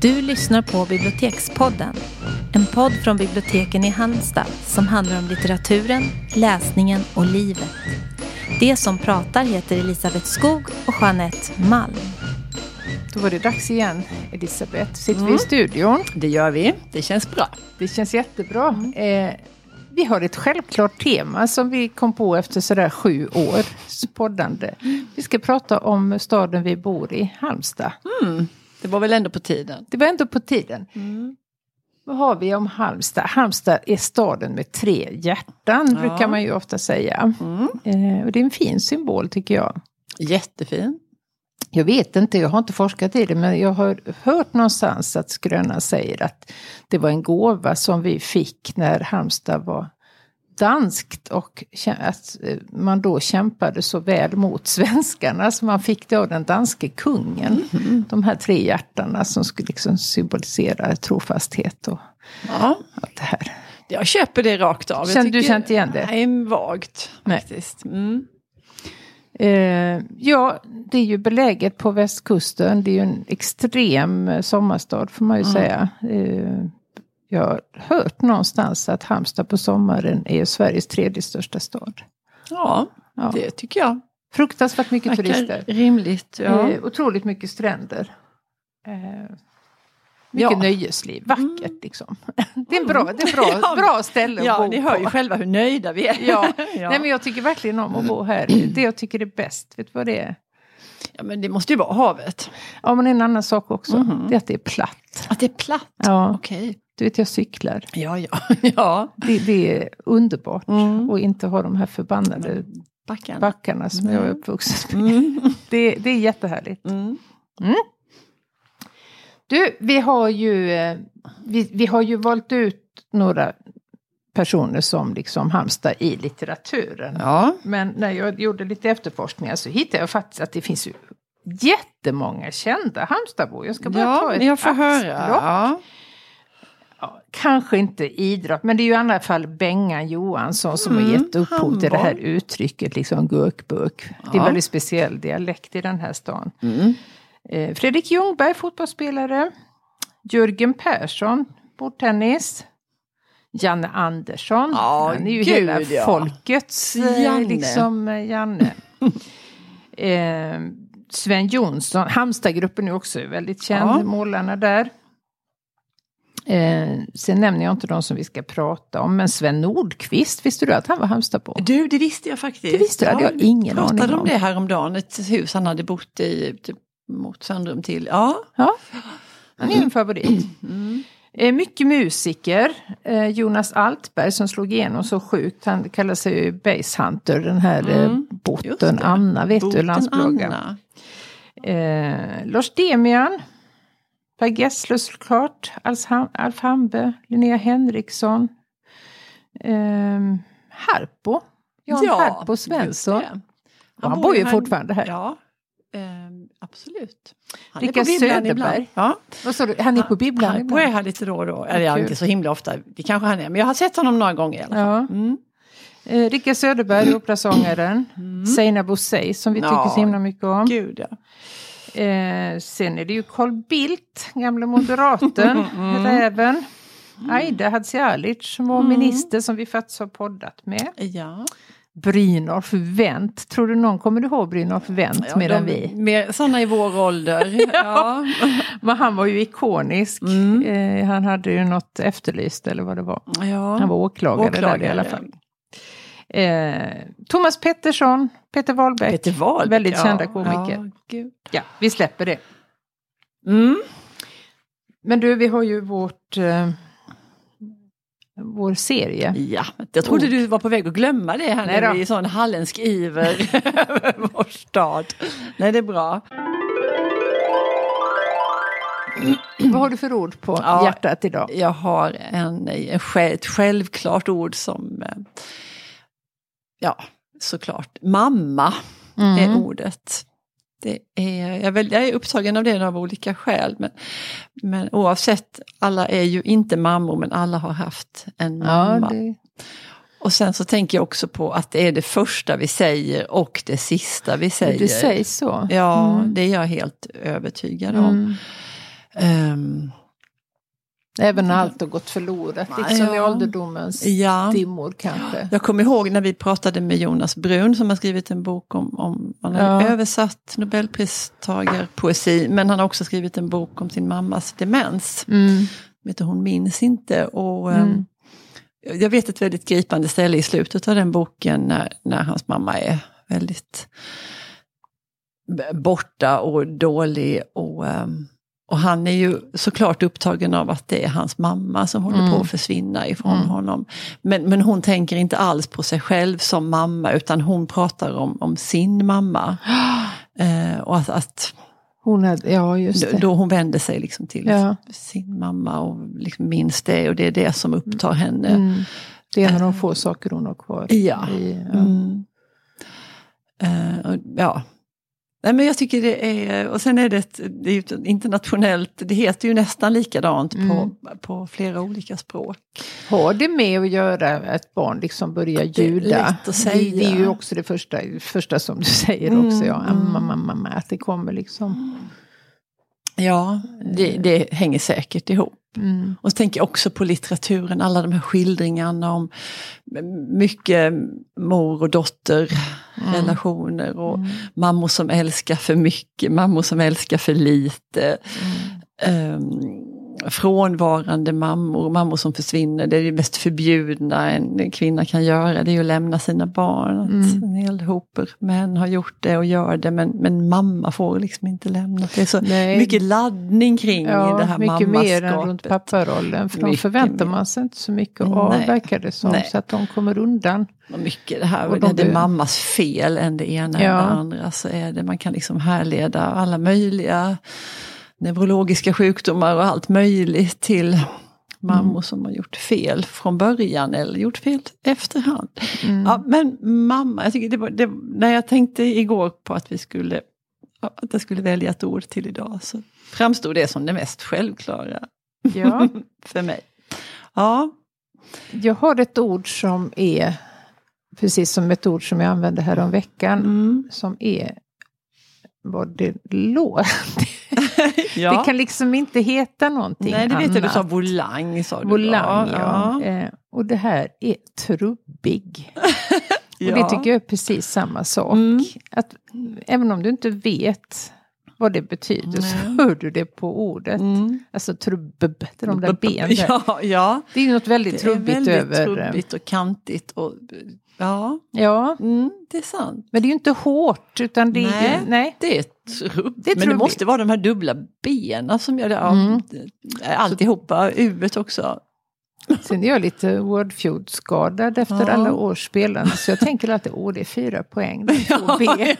Du lyssnar på Bibliotekspodden. En podd från biblioteken i Halmstad som handlar om litteraturen, läsningen och livet. Det som pratar heter Elisabeth Skog och Jeanette Malm. Då var det dags igen, Elisabeth. Sitter vi Mm. i studion? Det gör vi. Det känns bra. Det känns jättebra. Eh, vi har ett självklart tema som vi kom på efter sådär sju år poddande. Vi ska prata om staden vi bor i, Halmstad. Det var väl ändå på tiden. Det var ändå på tiden. Vad har vi om Halmstad? Halmstad är staden med tre hjärtan, Ja. brukar man ju ofta säga. Eh, och det är en fin symbol tycker jag. Jättefin. Jag vet inte, jag har inte forskat i det, men jag har hört någonstans att Skröna säger att det var en gåva som vi fick när Halmstad var danskt och att eh, man då kämpade så väl mot svenskarna så man fick det av den danske kungen. De här tre hjärtarna som skulle liksom symbolisera trofasthet och Ja, allt det här. jag köper det rakt av. Känner- du känner inte igen det? Nej, vagt faktiskt. Mm. Eh, ja, det är ju beläget på västkusten. Det är ju en extrem eh, sommarstad får man ju säga. Eh, jag har hört någonstans att Halmstad på sommaren är Sveriges tredje största stad. Ja, Ja. det tycker jag. Fruktansvärt mycket Verkar turister. rimligt. Ja. Eh, otroligt mycket stränder. Eh, mycket Ja. nöjesliv, vackert liksom. Det är en bra, det är bra, Ja, bra ställe att ja, bo ni hör ju på. själva hur nöjda vi är. Ja. ja. Nej, men jag tycker verkligen om att bo här. Det jag tycker är bäst, vet du vad det är? ja, men det måste ju vara havet. Ja, men en annan sak också. Mhm. Det är att det är platt. Att det är platt. Ja, Okej. Du vet jag cyklar. Ja, ja. ja. Det, det är underbart Mm. att inte ha de här förbannade Backarna. backarna som jag är Mm. uppvuxen med. Mm. Det, det är jättehärligt. Mm. Du, vi har ju, eh, vi, vi har ju valt ut några personer som liksom Halmstad i litteraturen. Ja. Men när jag gjorde lite efterforskningar så hittade jag faktiskt att det finns ju jättemånga kända Halmstadbor. Jag ska bara ta ja, ett får höra. axplock. Ja. Ja, kanske inte idrott, men det är ju i alla fall Bengan Johansson som har gett upphov till det här uttrycket, liksom gurkburk. Det är Ja. en väldigt speciell dialekt i den här stan. Mm. Eh, Fredrik Ljungberg, fotbollsspelare. Jörgen Persson, bordtennis. Janne Andersson, Ja, han är ju gud, hela ja. folkets eh, Janne. liksom eh, Janne. eh, Sven Jonsson, Halmstadgruppen är också väldigt känd, Ja. målarna där. Eh, sen nämner jag inte de som vi ska prata om, men Sven Nordqvist, visste du att han var Halmstadbo? Du, det visste jag faktiskt. Det visste jag, det hade jag ingen pratade aning om om. det häromdagen, ett hus han hade bott i typ, mot Sandrum till. Ja. Ja, han är en favorit. Mm. Eh, mycket musiker. Eh, Jonas Altberg som slog igenom så sjukt. Han kallar sig ju Basehunter, den här Mm, eh, just botten. Anna, vet du, Boten landsbloggen. Eh, Lars Demian. Per Gessle såklart. Alf Ham- Alf Hambe. Linnea Henriksson. Eh, Harpo. Jan Harpo just Svensson. det. Han bor ju fortfarande här. Ja, ehm, absolut. Han Rickard Söderberg. ibland. Ja. Vad sa du? Han är på bibblan Harpo ibland. är här lite då och då. Eller ja, inte så himla ofta, det kanske han är. Men jag har sett honom några gånger i alla fall. Ja. Mm. Eh, Rickard Söderberg, operasångaren. Mm. Seinabo Sey som vi tycker Ja, så himla mycket om. Gud ja. Eh, sen är det ju Carl Bildt, gamle moderaten, Mm. räven. Aida Hadzialic som var minister som vi faktiskt har poddat med. Ja. Brynolf Wendt, tror du någon kommer ihåg Brynolf Wendt Ja, mer än vi? Mer, sådana i vår ålder. ja. Men han var ju ikonisk. Mm. Eh, han hade ju något efterlyst eller vad det var. ja. Han var åklagare, där i alla Åklagare. fall. Eh, Thomas Pettersson, Peter Wahlbeck. Peter Wahlbeck. Väldigt ja. kända komiker. Ja. Ja, vi släpper det. Mm. Men du, vi har ju vårt, eh, vår serie. Ja, jag trodde du var på väg att glömma det här Nej när vi är i sån halländsk iver över vår stad. Nej, det är bra. Vad har du för ord på Ja. hjärtat idag? Jag har en, en, ett självklart ord som, eh, ja, såklart, mamma är Mm. ordet. Det är, jag, är väl, jag är upptagen av det av olika skäl, men, men oavsett, alla är ju inte mammor, men alla har haft en Ja, mamma. det, Och sen så tänker jag också på att det är det första vi säger och det sista vi säger. det sägs så. Ja, Mm. det är jag helt övertygad om. Mm. ehm, Även när allt har gått förlorat, liksom Ja. i ålderdomens ja. dimmor kanske. Jag kommer ihåg när vi pratade med Jonas Brun som har skrivit en bok om, om han har Ja. översatt nobelpristagarpoesi men han har också skrivit en bok om sin mammas demens. Mm. Vet hon minns inte och Mm. ehm, jag vet ett väldigt gripande ställe i slutet av den boken när, när hans mamma är väldigt borta och dålig och ehm, och han är ju såklart upptagen av att det är hans mamma som håller Mm. på att försvinna ifrån Mm. honom. Men, men hon tänker inte alls på sig själv som mamma utan hon pratar om, om sin mamma. Eh, och att, att Hon hade, ja, just det. då hon vänder sig liksom till Ja. sin mamma och liksom minns det och det är det som upptar henne. Mm. Det är en av de få saker hon har kvar. Ja. I, ja. Mm. Och, ja. Nej, men jag tycker det är, och sen är det ett, det är ett internationellt, det heter ju nästan likadant Mm. på, på flera olika språk. Har det med att göra att barn liksom börjar ljuda? Det, det är ju också det första, första som du säger Mm, också. Ja. mm. Amma, mamma, mamma, att det kommer liksom. Ja, det, det hänger säkert ihop. Mm. Och så tänker jag också på litteraturen, alla de här skildringarna om mycket mor och dotter relationer och Mm. mammor som älskar för mycket, mammor som älskar för lite. Um, frånvarande mammor, mammor som försvinner. Det är det mest förbjudna en kvinna kan göra, det är att lämna sina barn. Att Mm. En hel hoper män har gjort det och gör det, men, men mamma får liksom inte lämna. Det är så Nej. mycket laddning kring Ja, det här mycket mer än runt mammaskapet. papparollen. För de Mycket förväntar mer. man sig inte så mycket av, Nej. verkar det som. Nej. Så att de kommer undan. Och mycket det här, Och de det är mammas fel än det ena Ja. än det andra. Så är det, man kan liksom härleda alla möjliga neurologiska sjukdomar och allt möjligt till mammor Mm. som har gjort fel från början eller gjort fel efterhand. Mm. Ja, men mamma, jag tycker det var, det, när jag tänkte igår på att vi skulle, att jag skulle välja ett ord till idag så framstod det som det mest självklara Ja. för mig. Ja, Jag har ett ord som är, precis som ett ord som jag använde här om veckan, mm. som är vad det låter. ja. Det kan liksom inte heta någonting Nej, det vet jag, du annat. sa volang. Sa du. Volang, ja. ja. Eh, och det här är trubbig. Ja. Och det tycker jag är precis samma sak. Mm. Att, även om du inte vet vad det betyder så hör du det på ordet. Mm. Alltså trubbeb, det är de där benen. Ja, ja. Det är något väldigt Det trubbigt är väldigt över... eh, trubbigt och kantigt. Och, ja, Ja, mm, det är sant. men det är ju inte hårt utan det är Nej. ju, nej. Det är trubbigt. Är Men det måste vara de här dubbla benen som gör det. Ja, Mm. Alltihopa, huvudet också. Sen är jag lite Wordfeud-skadad efter Ja. alla års spelande. Så jag tänker alltid, åh det är fyra poäng, det är två B.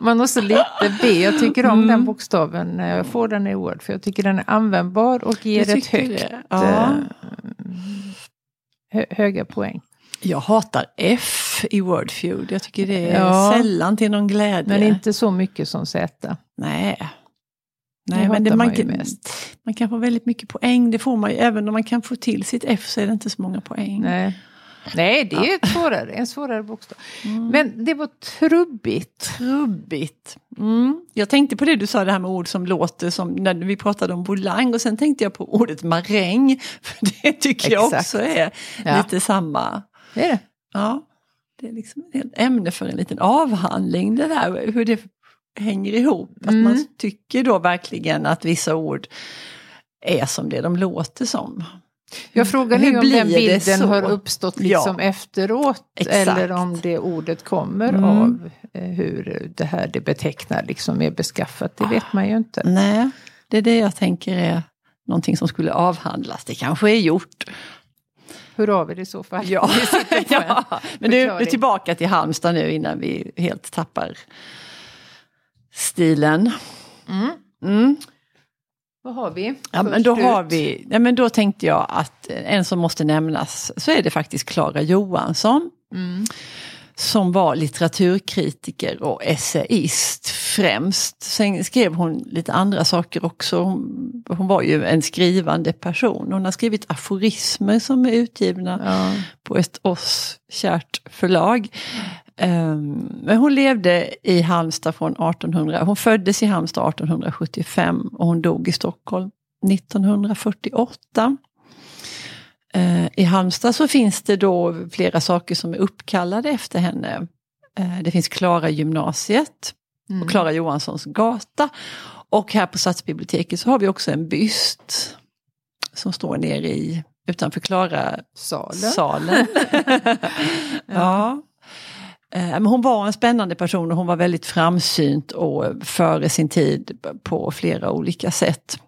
Man har så lite B. Jag tycker om Mm. den bokstaven när jag får den i Word. För jag tycker den är användbar och ger ett högt. Ja. eh, hö, höga poäng. Jag hatar F i Wordfeud. Jag tycker det är Ja. sällan till någon glädje. Men inte så mycket som Z. Nej. Nej, men det, man, man kan, man kan få väldigt mycket poäng. Det får man ju. Även om man kan få till sitt F så är det inte så många poäng. Nej. Nej, det är ett svårare, en svårare bokstav. Mm. Men det var trubbigt. Trubbigt. Mm. Jag tänkte på det du sa, det här med ord som låter som när vi pratade om volang och sen tänkte jag på ordet maräng. För det tycker jag Exakt. också är Ja. lite samma. Det är det. Ja, det är liksom ett ämne för en liten avhandling det där, hur det hänger ihop. Att Mm. man tycker då verkligen att vissa ord är som det de låter som. Jag frågar Hur om den bilden har uppstått liksom Ja. efteråt Exakt. eller om det ordet kommer Mm. av eh, hur det här det betecknar liksom är beskaffat. Det vet man ju inte. Nej, det är det jag tänker är någonting som skulle avhandlas. Det kanske är gjort. Hur har vi det i så fall? Ja, ja. men nu är tillbaka till Halmstad nu innan vi helt tappar stilen. Mm. Mm. Vad har vi? Ja, men då, ut. har vi, ja, men då tänkte jag att en som måste nämnas så är det faktiskt Klara Johansson. Mm. Som var litteraturkritiker och essayist främst. Sen skrev hon lite andra saker också. Hon, hon var ju en skrivande person. Hon har skrivit aforismer som är utgivna Ja. på ett oss kärt förlag. Um, men hon levde i Halmstad från 1800, hon föddes i Halmstad 1875 och hon dog i Stockholm 1948. Uh, I Halmstad så finns det då flera saker som är uppkallade efter henne. Uh, det finns Klara gymnasiet Mm. och Klara Johanssons gata. Och här på Stadsbiblioteket så har vi också en byst som står nere i, utanför Klara Salen. salen. ja. Eh, Men hon var en spännande person och hon var väldigt framsynt och före sin tid på flera olika sätt.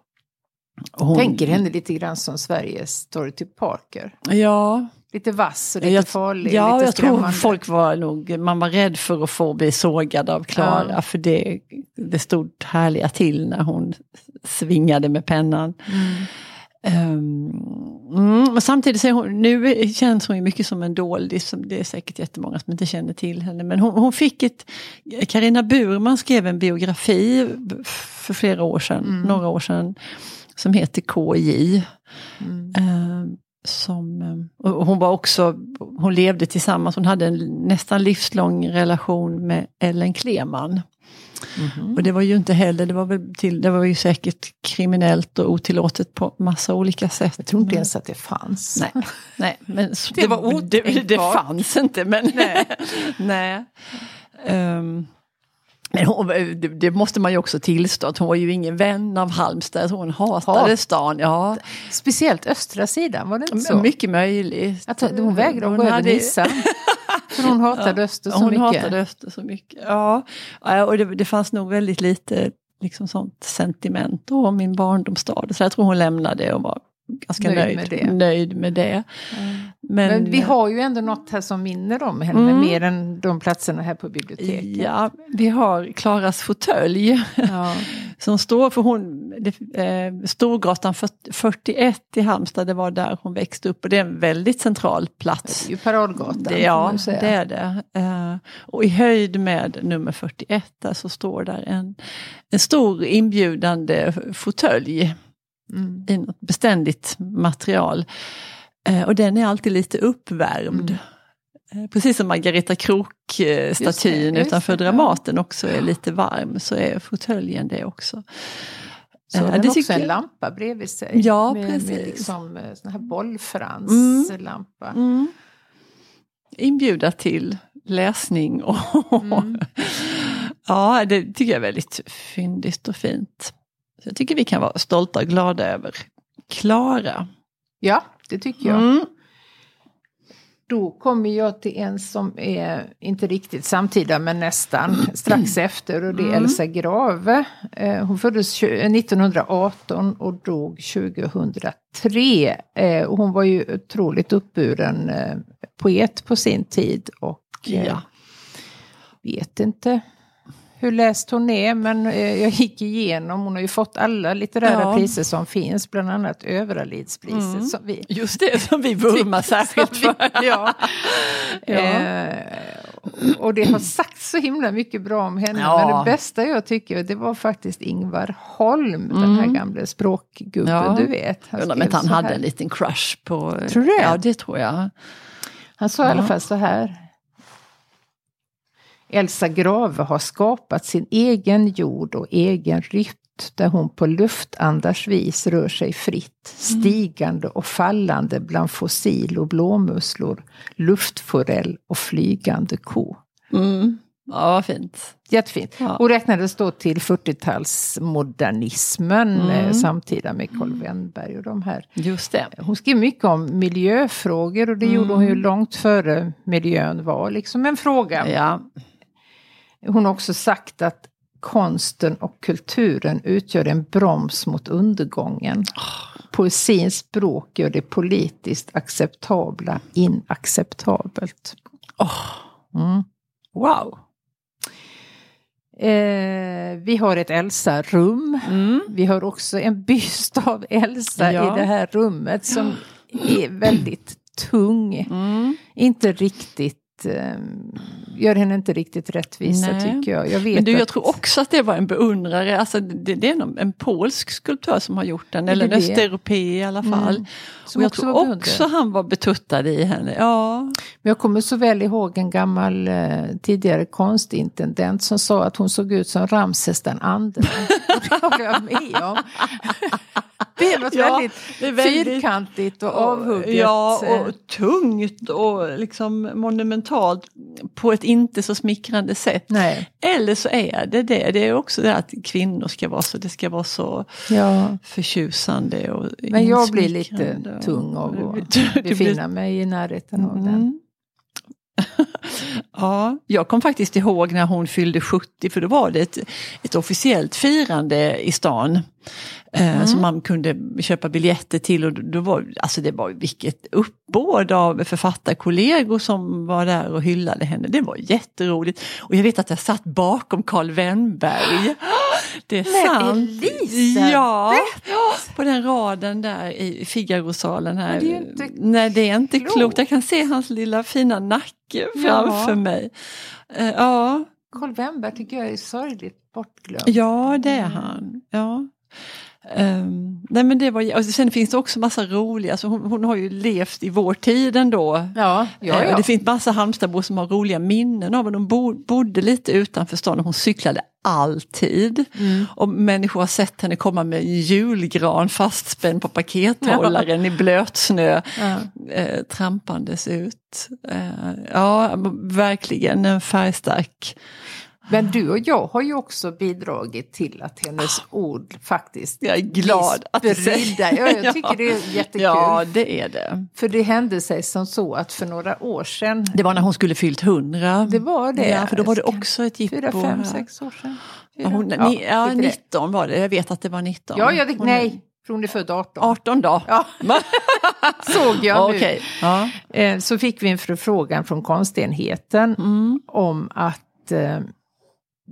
Hon, Tänker henne lite grann som Sveriges Dorothy Parker. Ja, Lite vass och lite jag, farlig, ja lite jag tror folk var nog, man var rädd för att få bli sågad av Klara Ja. för det, det stod härliga till när hon svingade med pennan. Mm. Um, mm, men samtidigt så hon, nu känns hon ju mycket som en doldis, det är säkert jättemånga som inte känner till henne. Men hon, hon fick ett, Karina Burman skrev en biografi för flera år sedan, Mm. några år sedan, som heter KJ. Mm. Som, ehm, och hon var också, hon levde tillsammans, hon hade en nästan livslång relation med Ellen Kleman. Mhm. Och det var ju inte heller, det var, väl till, det var ju säkert kriminellt och otillåtet på massa olika sätt. Jag tror inte ens att det fanns. Nej, nej men så- Det var det, det, det otänkbart. fanns inte. Men, Nej. nej. Ehm, men hon, det, det måste man ju också tillstå att hon var ju ingen vän av Halmstad. Hon hatade Hat. stan. Ja, Speciellt östra sidan, var det inte så? mycket möjligt. Att hon vägrade att gå över Nissan. För hon hatade Öster så hon mycket. hatade Öster så mycket. Ja, och det, det fanns nog väldigt lite liksom sånt sentiment om min barndomsstad. Så jag tror hon lämnade och var ganska Nöjd nöjd, med det. nöjd med det. Men, Men vi har ju ändå något här som minner om henne, Mm. mer än de platserna här på biblioteket. Ja, vi har Klaras fåtölj Ja. som står för hon, det, eh, Storgatan 40 41 i Halmstad, det var där hon växte upp och det är en väldigt central Det plats. är ju Paradgatan. Det, ja, det är det. Eh, och i höjd med nummer 41 där så står där en, en stor inbjudande fåtölj Mm. i något beständigt material. Eh, och den är alltid lite uppvärmd. Eh, Precis som Margareta Krook-statyn Just det, just utanför det, ja. Dramaten också är lite varm så är fåtöljen det också. Så Eh, den det också en jag. lampa bredvid sig. Ja, med, precis. Med liksom sån här bollfranslampa. Mm. Inbjuda till läsning och Mm. ja, det tycker jag är väldigt fyndigt och fint. Så jag tycker vi kan vara stolta och glada över Klara. Ja, det tycker jag. Mm. Då kommer jag till en som är inte riktigt samtida men nästan strax efter och det är Mm. Elsa Grave. Eh, Hon föddes tju- 1918 och dog 2003. Eh, Hon var ju otroligt uppburen eh, poet på sin tid och eh, Ja. vet inte hur läst hon är men eh, jag gick igenom, hon har ju fått alla litterära Ja. priser som finns, bland annat Övralidspriset Mm. som vi Just det som vi vurmar särskilt för. ja. Ja. Eh, och det har sagts så himla mycket bra om henne. Ja. Men det bästa jag tycker det var faktiskt Ingvar Holm, den här Mm. gamla språkgubben Ja. du vet. Jag undrar om inte han hade en liten crush på... Tror du det? Ja, det tror jag. Han sa i alla Ja. fall så här. Elsa Grave har skapat sin egen jord och egen rytm där hon på luftandars vis rör sig fritt, stigande och fallande bland fossil och blåmusslor, luftforell och flygande ko. Mm. Ja, vad fint. Jättefint. Ja. Och räknades då till 40-talsmodernismen Mm. eh, samtida med Carl Wennberg och de här. Just det. Hon skrev mycket om miljöfrågor och det gjorde hon ju Mm. långt före miljön var liksom en fråga. Ja. Hon har också sagt att konsten och kulturen utgör en broms mot undergången. Poesins språk gör det politiskt acceptabla inacceptabelt. Mm. Wow. Eh, vi har ett Elsa-rum. Mm. Vi har också en byst av Elsa Ja. i det här rummet som är väldigt tung. Mm. Inte riktigt, gör henne inte riktigt rättvisa Nej. tycker jag. Jag Men du, jag att, tror också att det var en beundrare, alltså det, det är någon, en polsk skulptör som har gjort den, eller en östeuropé i alla fall. Mm. Och jag också tror också han var betuttad i henne. Ja, Men jag kommer så väl ihåg en gammal eh, tidigare konstintendent som sa att hon såg ut som Ramses den andre. det håller jag med om. Det är något Ja, väldigt, är väldigt- fyrkantigt och avhugget. Ja, eh, och tungt och liksom monumentalt på ett inte så smickrande sätt. Nej, Eller så är det det. Det är också det att kvinnor ska vara så, det ska vara så ja. förtjusande och Men jag blir lite tung av att befinna mig i närheten av den. Mm. Ja, jag kom faktiskt ihåg när hon fyllde 70 för då var det ett, ett officiellt firande i stan. Eh, som man kunde köpa biljetter till och då var alltså det var vilket uppbåd av författarkollegor som var där och hyllade henne. Det var jätteroligt. Och jag vet att jag satt bakom Karl Wennberg. Det är sant. Elisabeth! Ja, på den raden där i Figarosalen här. Men det är inte Nej, det är inte klokt. klokt. Jag kan se hans lilla fina nacke framför Ja. mig. Eh, ja, Carl Wennberg tycker jag är sorgligt bortglömd. ja, det är han. Ja. Ehm, nej men det var, och sen finns det också massa roliga, alltså hon, hon har ju levt i vår tid ändå. Ja, ja, ja. Det finns massa Halmstadbor som har roliga minnen av henne. De bo, bodde lite utanför stan och hon cyklade alltid. Mm. Och människor har sett henne komma med en julgran fastspänd på pakethållaren i blötsnö. Ja. Eh, trampandes ut. Eh, ja, verkligen en färgstark. Men du och jag har ju också bidragit till att hennes ord faktiskt Jag är glad att du säger-. Ja, jag tycker Ja. det är jättekul. Ja, det är det. För det hände sig som så att för några år sedan, Det var när hon skulle fyllt hundra. det var det. Ja, för då var det också ett jippo. Fyra, fem, sex år sedan. Ja, Fyra. hon, ni, ja, lite det. 19 var det. Jag vet att det var 19. Ja, jag, nej, för hon är född 18. 18 då? Ja, såg jag nu. Okej. Ja. Eh, Så fick vi en förfrågan från konstenheten Mm. om att eh,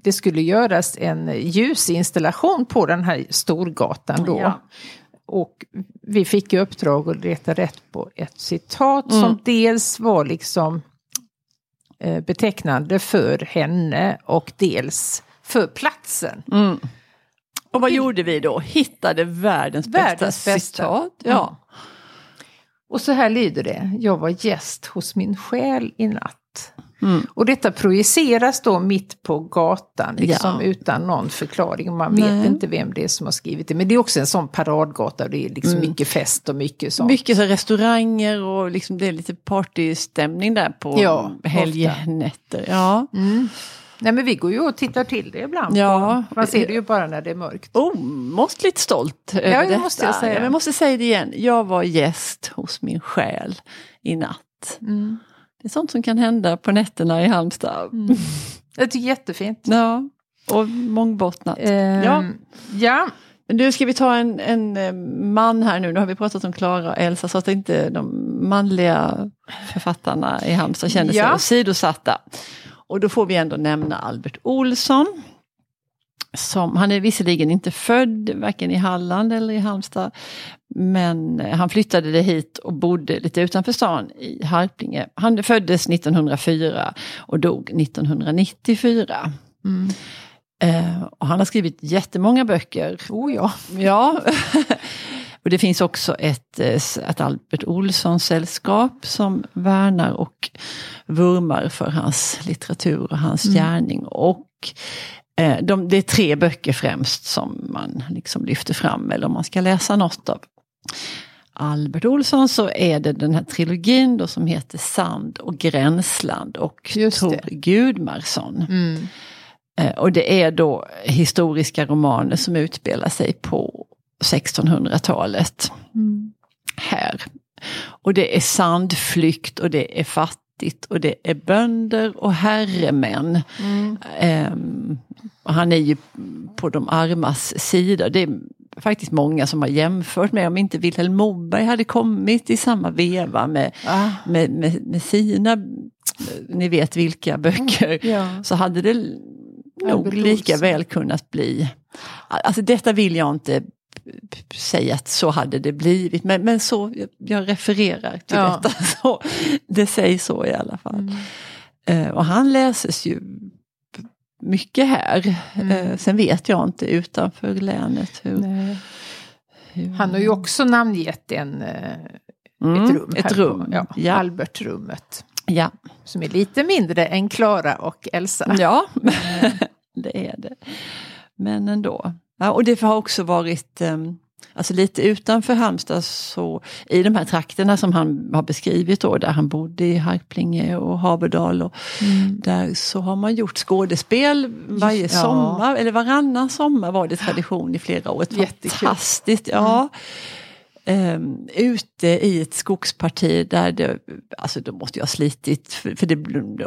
det skulle göras en ljusinstallation på den här Storgatan då. Ja. Och vi fick i uppdrag att leta rätt på ett citat Mm. som dels var liksom eh, betecknande för henne och dels för platsen. Mm. Och vad gjorde vi då? Hittade världens, Världens bästa, bästa. citat. Ja. Och så här lyder det. Jag var gäst hos min själ i natt. Mm. Och detta projiceras då mitt på gatan, liksom Ja. utan någon förklaring. Man Nej. vet inte vem det är som har skrivit det. Men det är också en sån paradgata, det är liksom Mm. mycket fest och mycket sånt. Mycket så restauranger och liksom det är lite partystämning där på Ja, helgnätter. Ja. Mm. Nej men vi går ju och tittar till det ibland. Ja. Man ser det ju bara när det är mörkt. Omåttligt stolt över Ja, det detta. måste jag säga. Jag måste säga det igen. Jag var gäst hos min själ i natt. Mm. Det är sånt som kan hända på nätterna i Halmstad. Det är jättefint. Ja, och mångbottnat. Ehm, Ja. ja. Nu ska vi ta en, en eh, man här nu, nu har vi pratat om Klara och Elsa så att inte de manliga författarna i Halmstad känner sig Ja. åsidosatta. Och då får vi ändå nämna Albert Olsson. Som, han är visserligen inte född varken i Halland eller i Halmstad. Men han flyttade det hit och bodde lite utanför stan i Harplinge. Han föddes 1904 och dog 1994. Mm. Eh, och han har skrivit jättemånga böcker. Oh ja. Ja. och det finns också ett, eh, ett Albert Olsson-sällskap som värnar och vurmar för hans litteratur och hans Mm. gärning. Och de, det är tre böcker främst som man liksom lyfter fram, eller om man ska läsa något av Albert Olsson så är det den här trilogin då som heter Sand och Gränsland och Just Tor det. Gudmarsson. Mm. Eh, Och det är då historiska romaner som utspelar sig på 1600-talet Mm. här. Och det är sandflykt och det är fattigt och det är bönder och herremän. Mm. Och han är ju på de armas sida. Det är faktiskt många som har jämfört med om inte Vilhelm Moberg hade kommit i samma veva med, Ah. med, med, med sina, ni vet vilka böcker Ja. så hade det nog lika väl kunnat bli. Alltså detta vill jag inte säga att så hade det blivit, men, men så, jag, refererar till Ja. detta. Så, det sägs så i alla fall. Mm. Eh, och han läses ju mycket här. Mm. Eh, sen vet jag inte utanför länet hur... Hur Han har ju också namngett en, eh, Mm, ett rum. Ett rum, På, ja, ja. Albertrummet. Ja, Som är lite mindre än Klara och Elsa. ja. det är det. Men ändå. Ja, och det har också varit um, Alltså lite utanför Halmstad, så, i de här trakterna som han har beskrivit då, där han bodde i Harplinge och Haverdal. Och Mm. Där så har man gjort skådespel varje Ja. sommar, eller varannan sommar var det tradition i flera år. Ett Jättekul. Fantastiskt, ja. Ehm, ute i ett skogsparti där det, alltså då måste jag ha slitit, för, det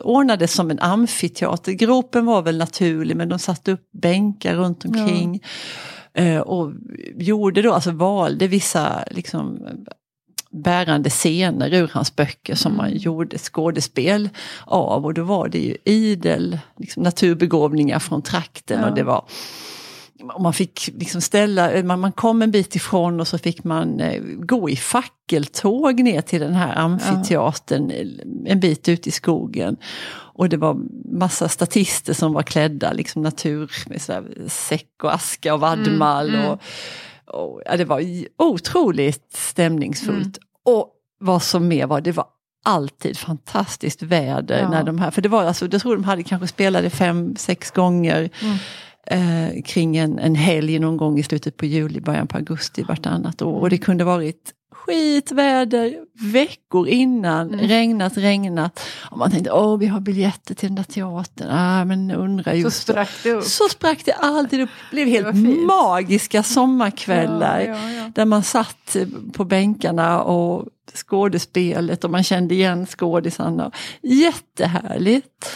ordnades som en amfiteater. Gropen var väl naturlig men de satte upp bänkar runt omkring. Eh, och gjorde då, alltså valde vissa liksom bärande scener ur hans böcker som man gjorde skådespel av och då var det ju idel liksom, naturbegåvningar från trakten Ja. och det var man fick liksom ställa, man, man kom en bit ifrån och så fick man eh, gå i fackeltåg ner till den här amfiteatern eh, en bit ut i skogen. Och det var massa statister som var klädda liksom natur med så här säck och aska och vadmal. Mm, mm. Och, och, ja, det var otroligt stämningsfullt. Och vad som mer var, det var alltid fantastiskt väder Ja. när de här, för det var alltså, jag tror de hade kanske spelade fem, sex gånger eh, kring en, en helg någon gång i slutet på juli, början på augusti vartannat år. Och det kunde varit skitväder veckor innan, Mm. regnat, regnat. Och man tänkte, åh vi har biljetter till den där teatern, ah, men undrar Så just då. sprack det upp. Så sprack det alltid upp, det blev helt fint. magiska sommarkvällar. Ja, ja, ja. Där man satt på bänkarna och skådespelet och man kände igen skådisarna. Jättehärligt.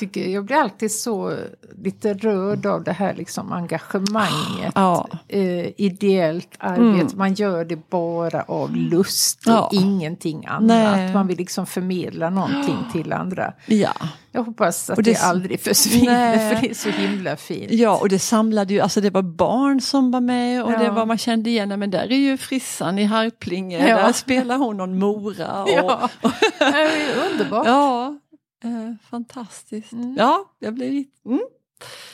Tycker, jag blir alltid så lite rörd av det här liksom engagemanget. Ja. Eh, ideellt arbete, man gör det bara av lust och Ja. ingenting annat. Nej. Man vill liksom förmedla någonting till andra. Ja. Jag hoppas att Och det, det- aldrig försvinner Nej. för det är så himla fint. Ja, och det samlade ju, alltså det var barn som var med och Ja. det var, man kände igen, "Nej, men där är ju frissan i Harplinge, Ja. där spelar hon någon Mora. Och, Ja, det är underbart. ja eh, fantastiskt. Mm. Ja, jag blev lite- mm.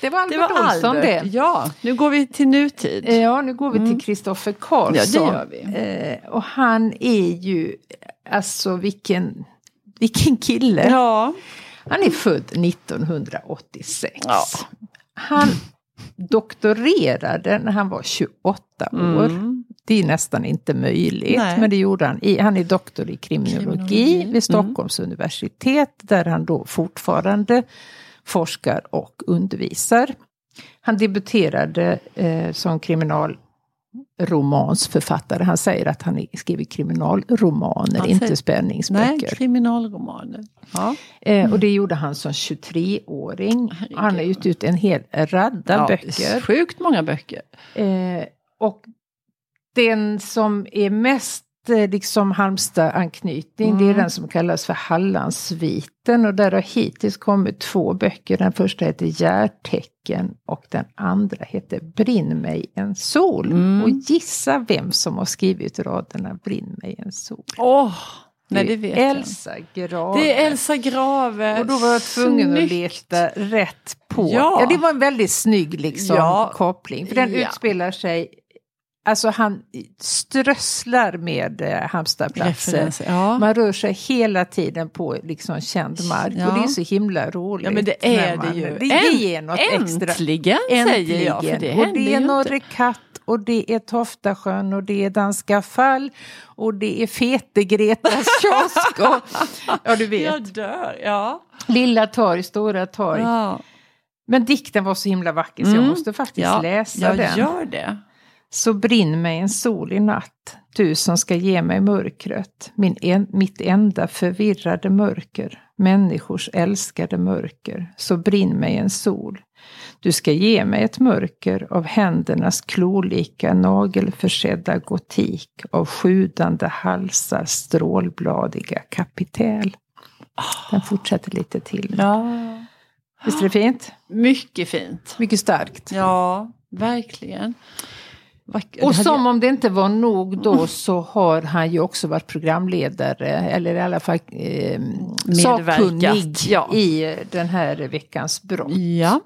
Det var Det Albert var Olsson Albert. det. Ja, nu går vi till nutid. Ja, nu går vi till Kristoffer Karlsson. Ja, det gör vi. Eh, och han är ju, alltså vilken, vilken kille. Ja. Han är född 1986. Ja. Han doktorerade när han var 28 år. Mm. Det är nästan inte möjligt, Nej. men det gjorde han. I, han är doktor i kriminologi, Kriminologi. vid Stockholms universitet där han då fortfarande forskar och undervisar. Han debuterade eh, som kriminalromansförfattare. Han säger att han skriver kriminalromaner, Han inte säger- Nej, spänningsböcker. kriminalromaner. Ja. Eh, och det gjorde han som 23-åring. Herregud. Han har gett ut en hel radda Ja, böcker. Sjukt många böcker. Eh, och den som är mest eh, liksom Halmstad-anknytning, det är Mm. den som kallas för Hallandssviten. Och där har hittills kommit två böcker. Den första heter Järtecken och den andra heter Brinn mig en sol. Mm. Och gissa vem som har skrivit raderna Brinn mig en sol. Åh, nej det vet jag. Elsa Grave. Det är Elsa Grave. Och då var jag tvungen att Snyggt. leta rätt på. Ja. Ja, det var en väldigt snygg liksom, Ja. koppling. För den Ja. utspelar sig, alltså han strösslar med eh, Halmstadplatser. Ja. Man rör sig hela tiden på liksom känd mark Ja. och det är så himla roligt. ja men det är man- det ju. Det, det ger något extra. Äntligen, säger jag. För det och det är inte. Norre Katt och det är Toftasjön och det är Danska fall och det är Fete-Gretas kiosk. Och, ja, du vet. Jag dör, ja. Lilla torg, stora torg. ja. Men dikten var så himla vacker så jag Mm. måste faktiskt ja. läsa jag den. gör det. Så brinn mig en sol i natt, du som ska ge mig mörkret, min en, mitt enda förvirrade mörker, människors älskade mörker, så brinn mig en sol. Du ska ge mig ett mörker av händernas klolika nagelförsedda gotik, av sjudande halsar strålbladiga kapitäl. Den fortsätter lite till. Ja. Visst är det fint? Mycket fint. Mycket starkt. Ja, verkligen. Och som om det inte var nog då så har han ju också varit programledare eller i alla fall eh, sakkunnig ja. i den här veckans brott. Ja,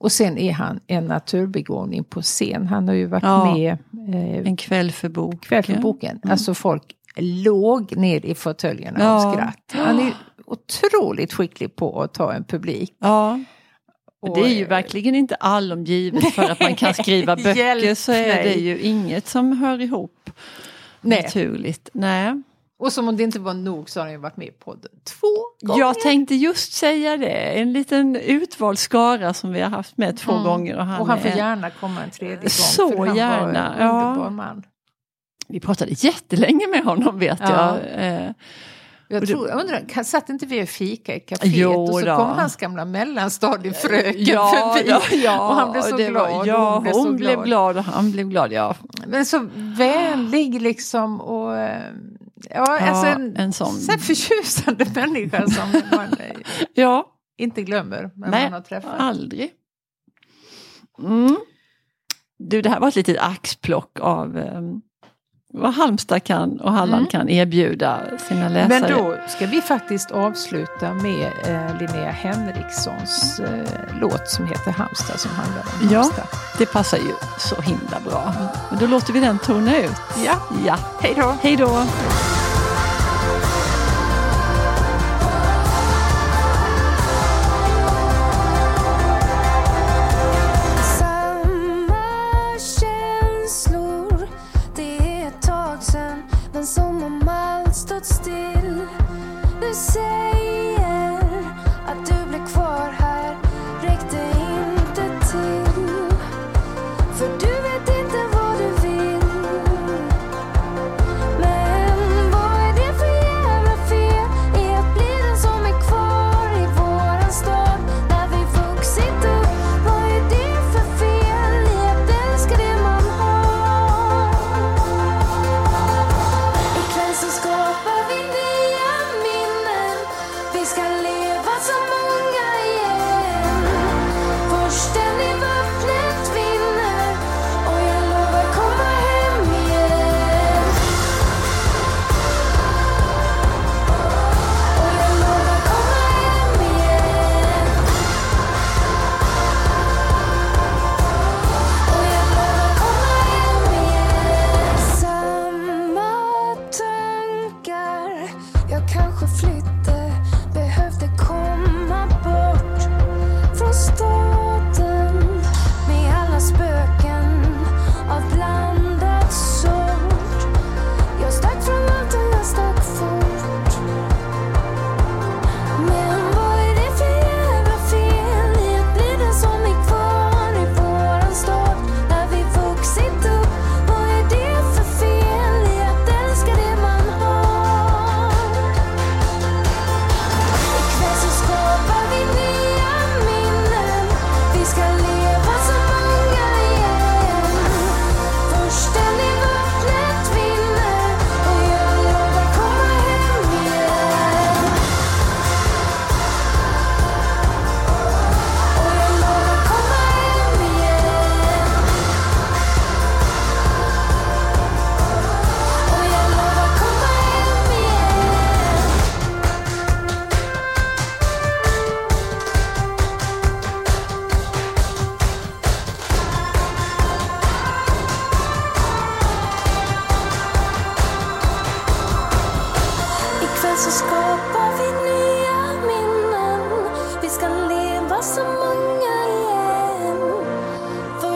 Och sen är han en naturbegåvning på scen. Han har ju varit Ja. med eh, en kväll för boken. kväll för boken. Alltså folk låg ner i fåtöljerna Ja. av skratt. Han är otroligt skicklig på att ta en publik. Ja. Och, det är ju eh, verkligen inte allomgivet för att man kan skriva böcker så är det nej. ju inget som hör ihop Nej. naturligt. Nej. Och som om det inte var nog så har han ju varit med i podden två gånger. Jag tänkte just säga det, en liten utvald skara som vi har haft med två Mm. gånger. Och han, och han får är, gärna komma en tredje gång. Så för han gärna, var en ja. underbar man. Vi pratade jättelänge med honom vet Ja. jag. Jag, tror, jag undrar, satt inte vi och fika i kaféet Jo och så då. kom hans gamla mellanstadiefröken ja, förbi. ja, ja, och han blev så glad. Var, ja, hon blev så blev glad. och han blev glad. Ja, Men så vänlig liksom och eh, ja, alltså en, en sån. så förtjusande människa som man eh, ja inte glömmer när Nej, man har träffat. aldrig. Mm. Du, det här var ett litet axplock av eh, vad Halmstad kan och Halland Mm. kan erbjuda sina läsare. Men då ska vi faktiskt avsluta med eh, Linnea Henrikssons eh, låt som heter Halmstad som handlar om Ja. Halmstad. Det passar ju så himla bra. Men då låter vi den tona ut. Ja, Ja, hej då! hej då!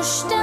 pushed